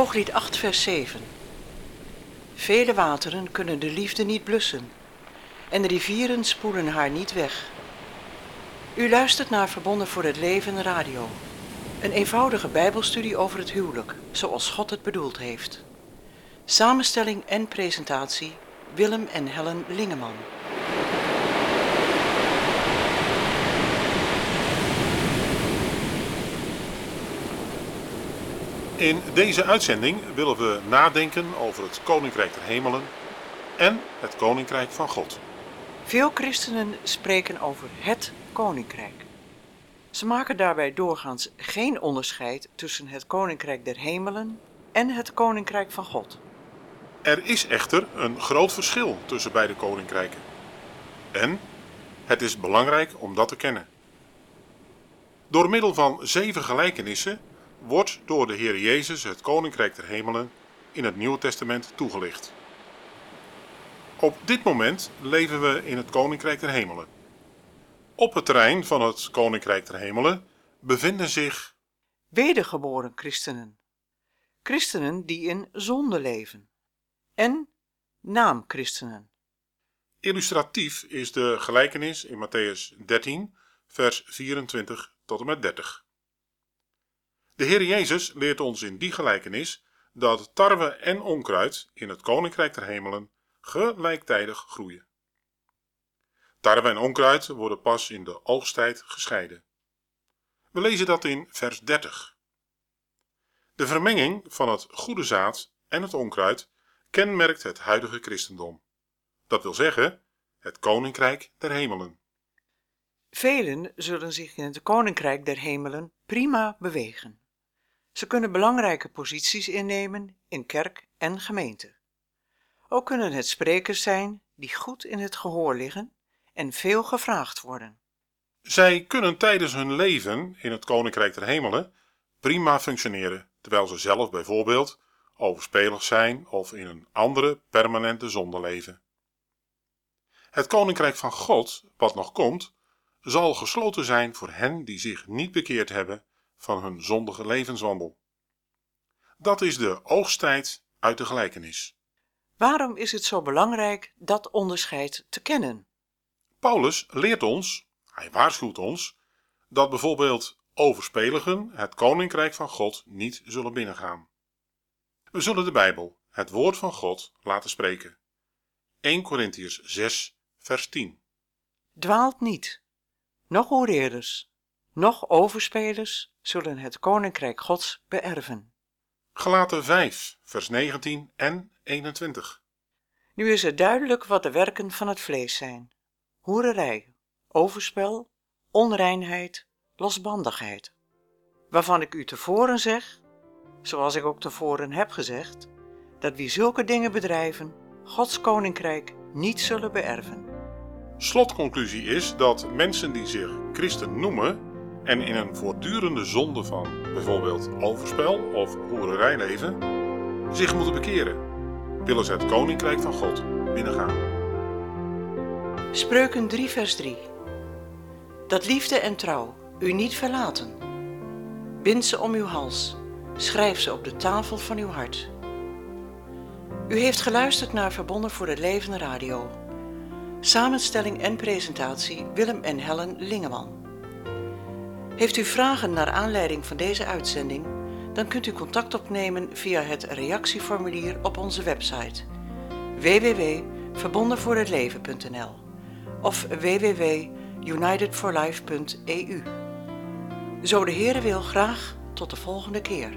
Hooglied 8, vers 7. Vele wateren kunnen de liefde niet blussen en de rivieren spoelen haar niet weg. U luistert naar Verbonden voor het Leven Radio. Een eenvoudige bijbelstudie over het huwelijk, zoals God het bedoeld heeft. Samenstelling en presentatie Willem en Helen Lingeman. In deze uitzending willen we nadenken over het Koninkrijk der Hemelen en het Koninkrijk van God. Veel christenen spreken over het Koninkrijk. Ze maken daarbij doorgaans geen onderscheid tussen het Koninkrijk der Hemelen en het Koninkrijk van God. Er is echter een groot verschil tussen beide koninkrijken. En het is belangrijk om dat te kennen. Door middel van zeven gelijkenissen wordt door de Heer Jezus het Koninkrijk der Hemelen in het Nieuwe Testament toegelicht. Op dit moment leven we in het Koninkrijk der Hemelen. Op het terrein van het Koninkrijk der Hemelen bevinden zich Wedergeboren christenen. Christenen die in zonde leven. En naamchristenen. illustratief is de gelijkenis in Matthäus 13, vers 24 tot en met 30. De Heer Jezus leert ons in die gelijkenis dat tarwe en onkruid in het Koninkrijk der Hemelen gelijktijdig groeien. Tarwe en onkruid worden pas in de oogsttijd gescheiden. We lezen dat in vers 30. De vermenging van het goede zaad en het onkruid kenmerkt het huidige christendom. Dat wil zeggen, het Koninkrijk der Hemelen. Velen zullen zich in het Koninkrijk der Hemelen prima bewegen. Ze kunnen belangrijke posities innemen in kerk en gemeente. Ook kunnen het sprekers zijn die goed in het gehoor liggen en veel gevraagd worden. Zij kunnen tijdens hun leven in het Koninkrijk der Hemelen prima functioneren, terwijl ze zelf bijvoorbeeld overspelig zijn of in een andere permanente zonde leven. Het Koninkrijk van God, wat nog komt, zal gesloten zijn voor hen die zich niet bekeerd hebben van hun zondige levenswandel. Dat is de oogsttijd uit de gelijkenis. Waarom is het zo belangrijk dat onderscheid te kennen? Paulus leert ons, hij waarschuwt ons, dat bijvoorbeeld overspeligen het koninkrijk van God niet zullen binnengaan. We zullen de Bijbel, het woord van God, laten spreken. 1 Corinthiërs 6, vers 10. Dwaalt niet. Nog hoereerders, nog overspelers zullen het koninkrijk Gods beërven. Galaten 5, vers 19 en 21. Nu is het duidelijk wat de werken van het vlees zijn: hoererij, overspel, onreinheid, losbandigheid. Waarvan ik u tevoren zeg, zoals ik ook tevoren heb gezegd, dat wie zulke dingen bedrijven, Gods koninkrijk niet zullen beërven. Slotconclusie is dat mensen die zich christen noemen en in een voortdurende zonde van bijvoorbeeld overspel of hoererij leven, zich moeten bekeren. Willen ze het koninkrijk van God binnengaan. Spreuken 3, vers 3. Dat liefde en trouw u niet verlaten. Bind ze om uw hals, schrijf ze op de tafel van uw hart. U heeft geluisterd naar Verbonden voor het Leven Radio. Samenstelling en presentatie Willem en Helen Lingeman. Heeft u vragen naar aanleiding van deze uitzending? Dan kunt u contact opnemen via het reactieformulier op onze website www.verbondenvoorhetleven.nl of www.unitedforlife.eu. Zo de Heere wil graag tot de volgende keer.